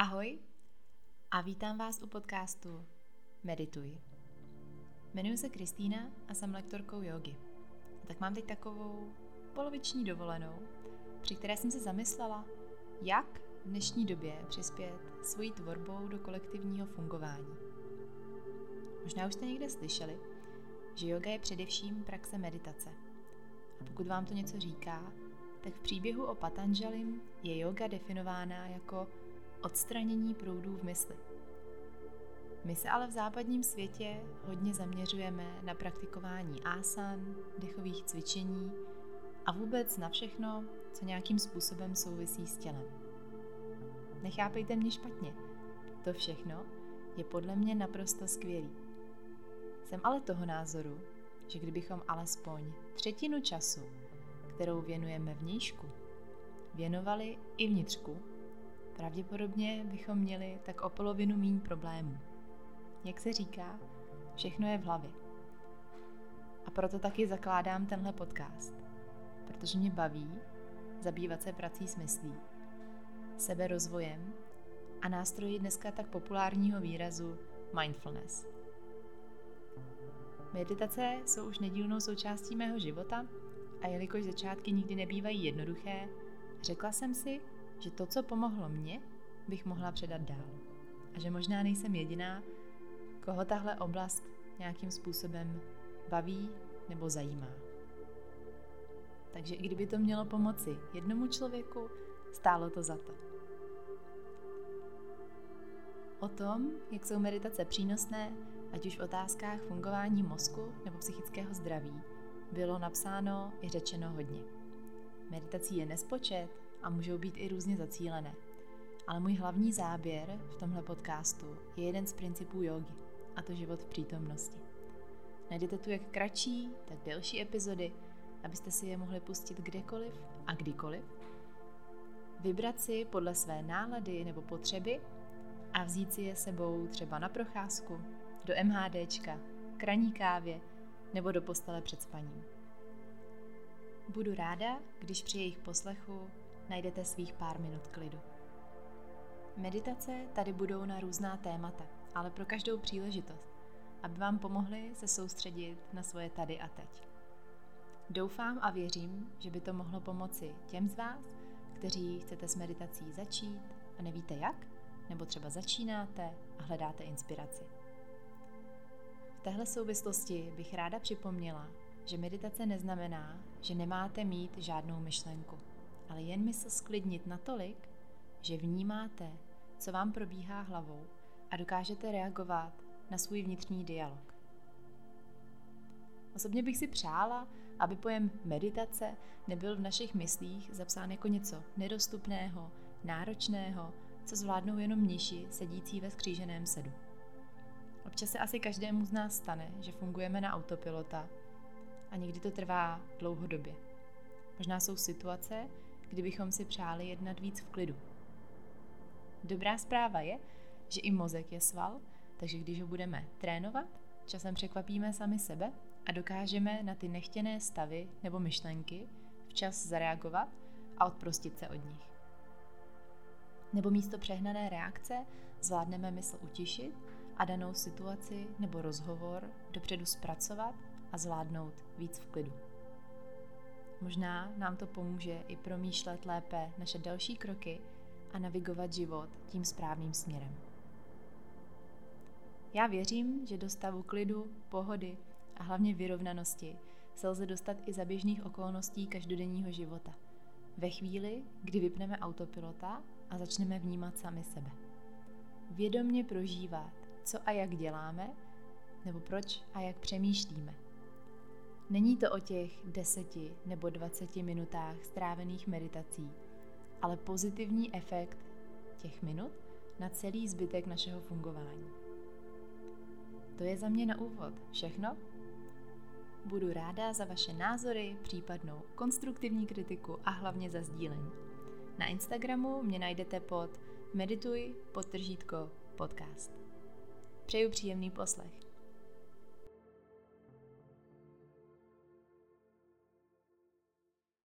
Ahoj a vítám vás u podcastu Medituj. Jmenuji se Kristýna a jsem lektorkou jogy. Tak mám teď takovou poloviční dovolenou, při které jsem se zamyslela, jak v dnešní době přispět svojí tvorbou do kolektivního fungování. Možná už jste někde slyšeli, že yoga je především praxe meditace. A pokud vám to něco říká, tak v příběhu o Patanžalim je yoga definována jako odstranění proudů v mysli. My se ale v západním světě hodně zaměřujeme na praktikování asan, dechových cvičení a vůbec na všechno, co nějakým způsobem souvisí s tělem. Nechápejte mě špatně, to všechno je podle mě naprosto skvělý. Jsem ale toho názoru, že kdybychom alespoň třetinu času, kterou věnujeme vnějšku, věnovali i vnitřku, pravděpodobně bychom měli tak o polovinu míň problémů. Jak se říká, všechno je v hlavě. A proto taky zakládám tenhle podcast, protože mě baví zabývat se prací s myslí, seberozvojem a nástroji dneska tak populárního výrazu mindfulness. Meditace jsou už nedílnou součástí mého života a jelikož začátky nikdy nebývají jednoduché, řekla jsem si, že to, co pomohlo mně, bych mohla předat dál. A že možná nejsem jediná, koho tahle oblast nějakým způsobem baví nebo zajímá. Takže i kdyby to mělo pomoci jednomu člověku, stálo to za to. O tom, jak jsou meditace přínosné, ať už v otázkách fungování mozku nebo psychického zdraví, bylo napsáno i řečeno hodně. Meditací je nespočet a můžou být i různě zacílené. Ale můj hlavní záběr v tomhle podcastu je jeden z principů jogy, a to život v přítomnosti. Najdete tu jak kratší, tak delší epizody, abyste si je mohli pustit kdekoliv a kdykoliv. Vybrat si podle své nálady nebo potřeby a vzít si je sebou třeba na procházku, do MHDčka, k raní kávě nebo do postele před spaním. Budu ráda, když při jejich poslechu najdete svých pár minut klidu. Meditace tady budou na různá témata, ale pro každou příležitost, aby vám pomohly se soustředit na svoje tady a teď. Doufám a věřím, že by to mohlo pomoci těm z vás, kteří chcete s meditací začít a nevíte jak, nebo třeba začínáte a hledáte inspiraci. V téhle souvislosti bych ráda připomněla, že meditace neznamená, že nemáte mít žádnou myšlenku ale jen mysl sklidnit natolik, že vnímáte, co vám probíhá hlavou a dokážete reagovat na svůj vnitřní dialog. Osobně bych si přála, aby pojem meditace nebyl v našich myslích zapsán jako něco nedostupného, náročného, co zvládnou jenom mniši sedící ve skříženém sedu. Občas se asi každému z nás stane, že fungujeme na autopilota a někdy to trvá dlouhodobě. Možná jsou situace, kdybychom si přáli jednat víc v klidu. Dobrá zpráva je, že i mozek je sval, takže když ho budeme trénovat, časem překvapíme sami sebe a dokážeme na ty nechtěné stavy nebo myšlenky včas zareagovat a odprostit se od nich. Nebo místo přehnané reakce zvládneme mysl utišit a danou situaci nebo rozhovor dopředu zpracovat a zvládnout víc v klidu. Možná nám to pomůže i promýšlet lépe naše další kroky a navigovat život tím správným směrem. Já věřím, že do stavu klidu, pohody a hlavně vyrovnanosti se lze dostat i za běžných okolností každodenního života. Ve chvíli, kdy vypneme autopilota a začneme vnímat sami sebe. Vědomně prožívat, co a jak děláme, nebo proč a jak přemýšlíme – Není to o těch deseti nebo dvaceti minutách strávených meditací, ale pozitivní efekt těch minut na celý zbytek našeho fungování. To je za mě na úvod všechno. Budu ráda za vaše názory, případnou konstruktivní kritiku a hlavně za sdílení. Na Instagramu mě najdete pod medituj podtržítko podcast. Přeju příjemný poslech.